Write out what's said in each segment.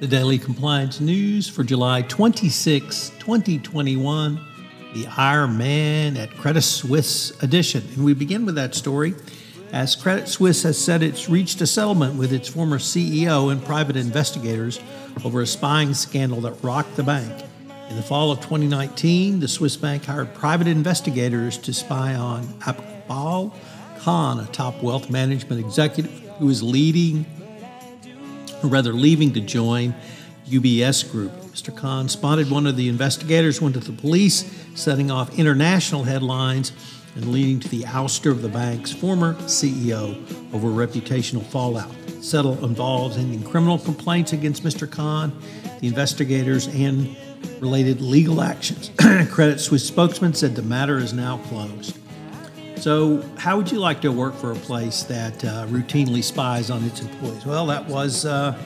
The Daily Compliance News for July 26, 2021, the Our Man at Credit Suisse edition. And we begin with that story as Credit Suisse has said it's reached a settlement with its former CEO and private investigators over a spying scandal that rocked the bank. In the fall of 2019, the Swiss bank hired private investigators to spy on Iqbal Khan, a top wealth management executive who is leading or rather leaving to join UBS Group. Mr. Khan spotted one of the investigators, went to the police, setting off international headlines and leading to the ouster of the bank's former CEO over reputational fallout. Settle involves ending criminal complaints against Mr. Khan, the investigators, and related legal actions. Credit Suisse spokesman said the matter is now closed. So, how would you like to work for a place that uh, routinely spies on its employees? Well, that was uh,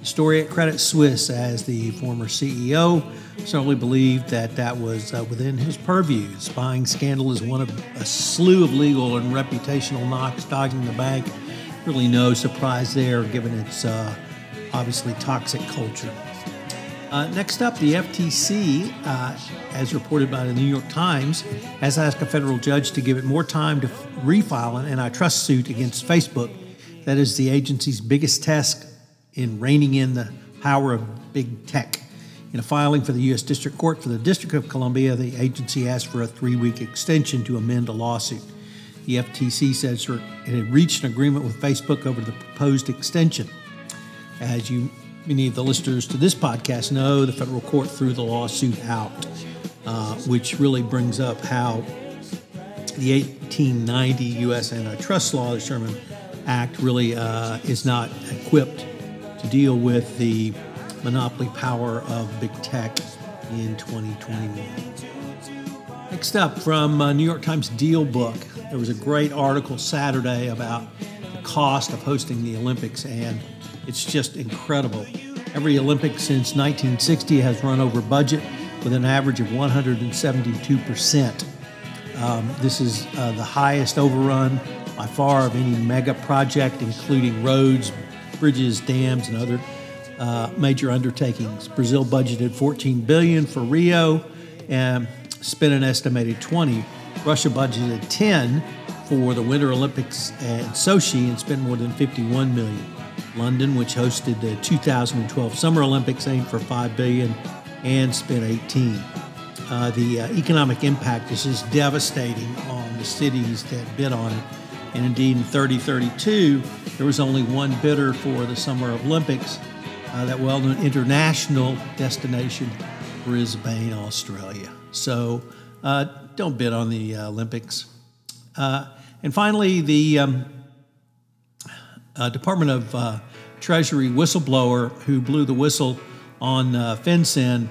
the story at Credit Suisse, as the former CEO certainly believed that that was uh, within his purview. Spying scandal is one of a slew of legal and reputational knocks dogging the bank. Really, no surprise there, given its uh, obviously toxic culture. Uh, next up, the FTC, uh, as reported by the New York Times, has asked a federal judge to give it more time to refile an antitrust suit against Facebook. That is the agency's biggest task in reining in the power of big tech. In a filing for the U.S. District Court for the District of Columbia, the agency asked for a three week extension to amend a lawsuit. The FTC says it had reached an agreement with Facebook over the proposed extension. As you many of the listeners to this podcast know, the federal court threw the lawsuit out, uh, which really brings up how the 1890 U.S. Antitrust Law, the Sherman Act, really uh, is not equipped to deal with the monopoly power of big tech in 2021. Next up, from uh, New York Times Deal Book, there was a great article Saturday about the cost of hosting the Olympics and it's just incredible. Every Olympic since 1960 has run over budget with an average of 172%. Um, this is uh, the highest overrun by far of any mega project, including roads, bridges, dams, and other uh, major undertakings. Brazil budgeted 14 billion for Rio and spent an estimated 20. Russia budgeted 10 for the Winter Olympics at Sochi and spent more than 51 million. London, which hosted the 2012 Summer Olympics, aimed for 5 billion and spent 18. Uh, the uh, economic impact is just devastating on the cities that bid on it. And indeed, in 3032, there was only one bidder for the Summer Olympics, uh, that well known international destination, Brisbane, Australia. So uh, don't bid on the uh, Olympics. Uh, and finally, the um, uh, Department of uh, Treasury whistleblower who blew the whistle on uh, FinCEN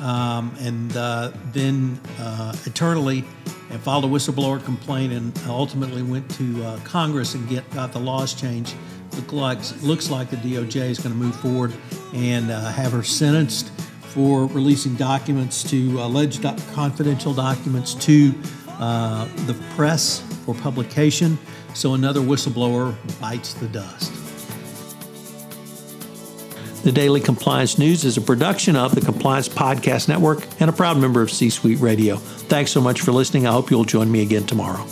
um, and uh, then uh, eternally and filed a whistleblower complaint and ultimately went to uh, Congress and get got the laws changed. Look like, looks like the DOJ is going to move forward and have her sentenced for releasing documents to alleged confidential documents to the press publication. So another whistleblower bites the dust. The Daily Compliance News is a production of the Compliance Podcast Network and a proud member of C Suite Radio. Thanks so much for listening. I hope you'll join me again tomorrow.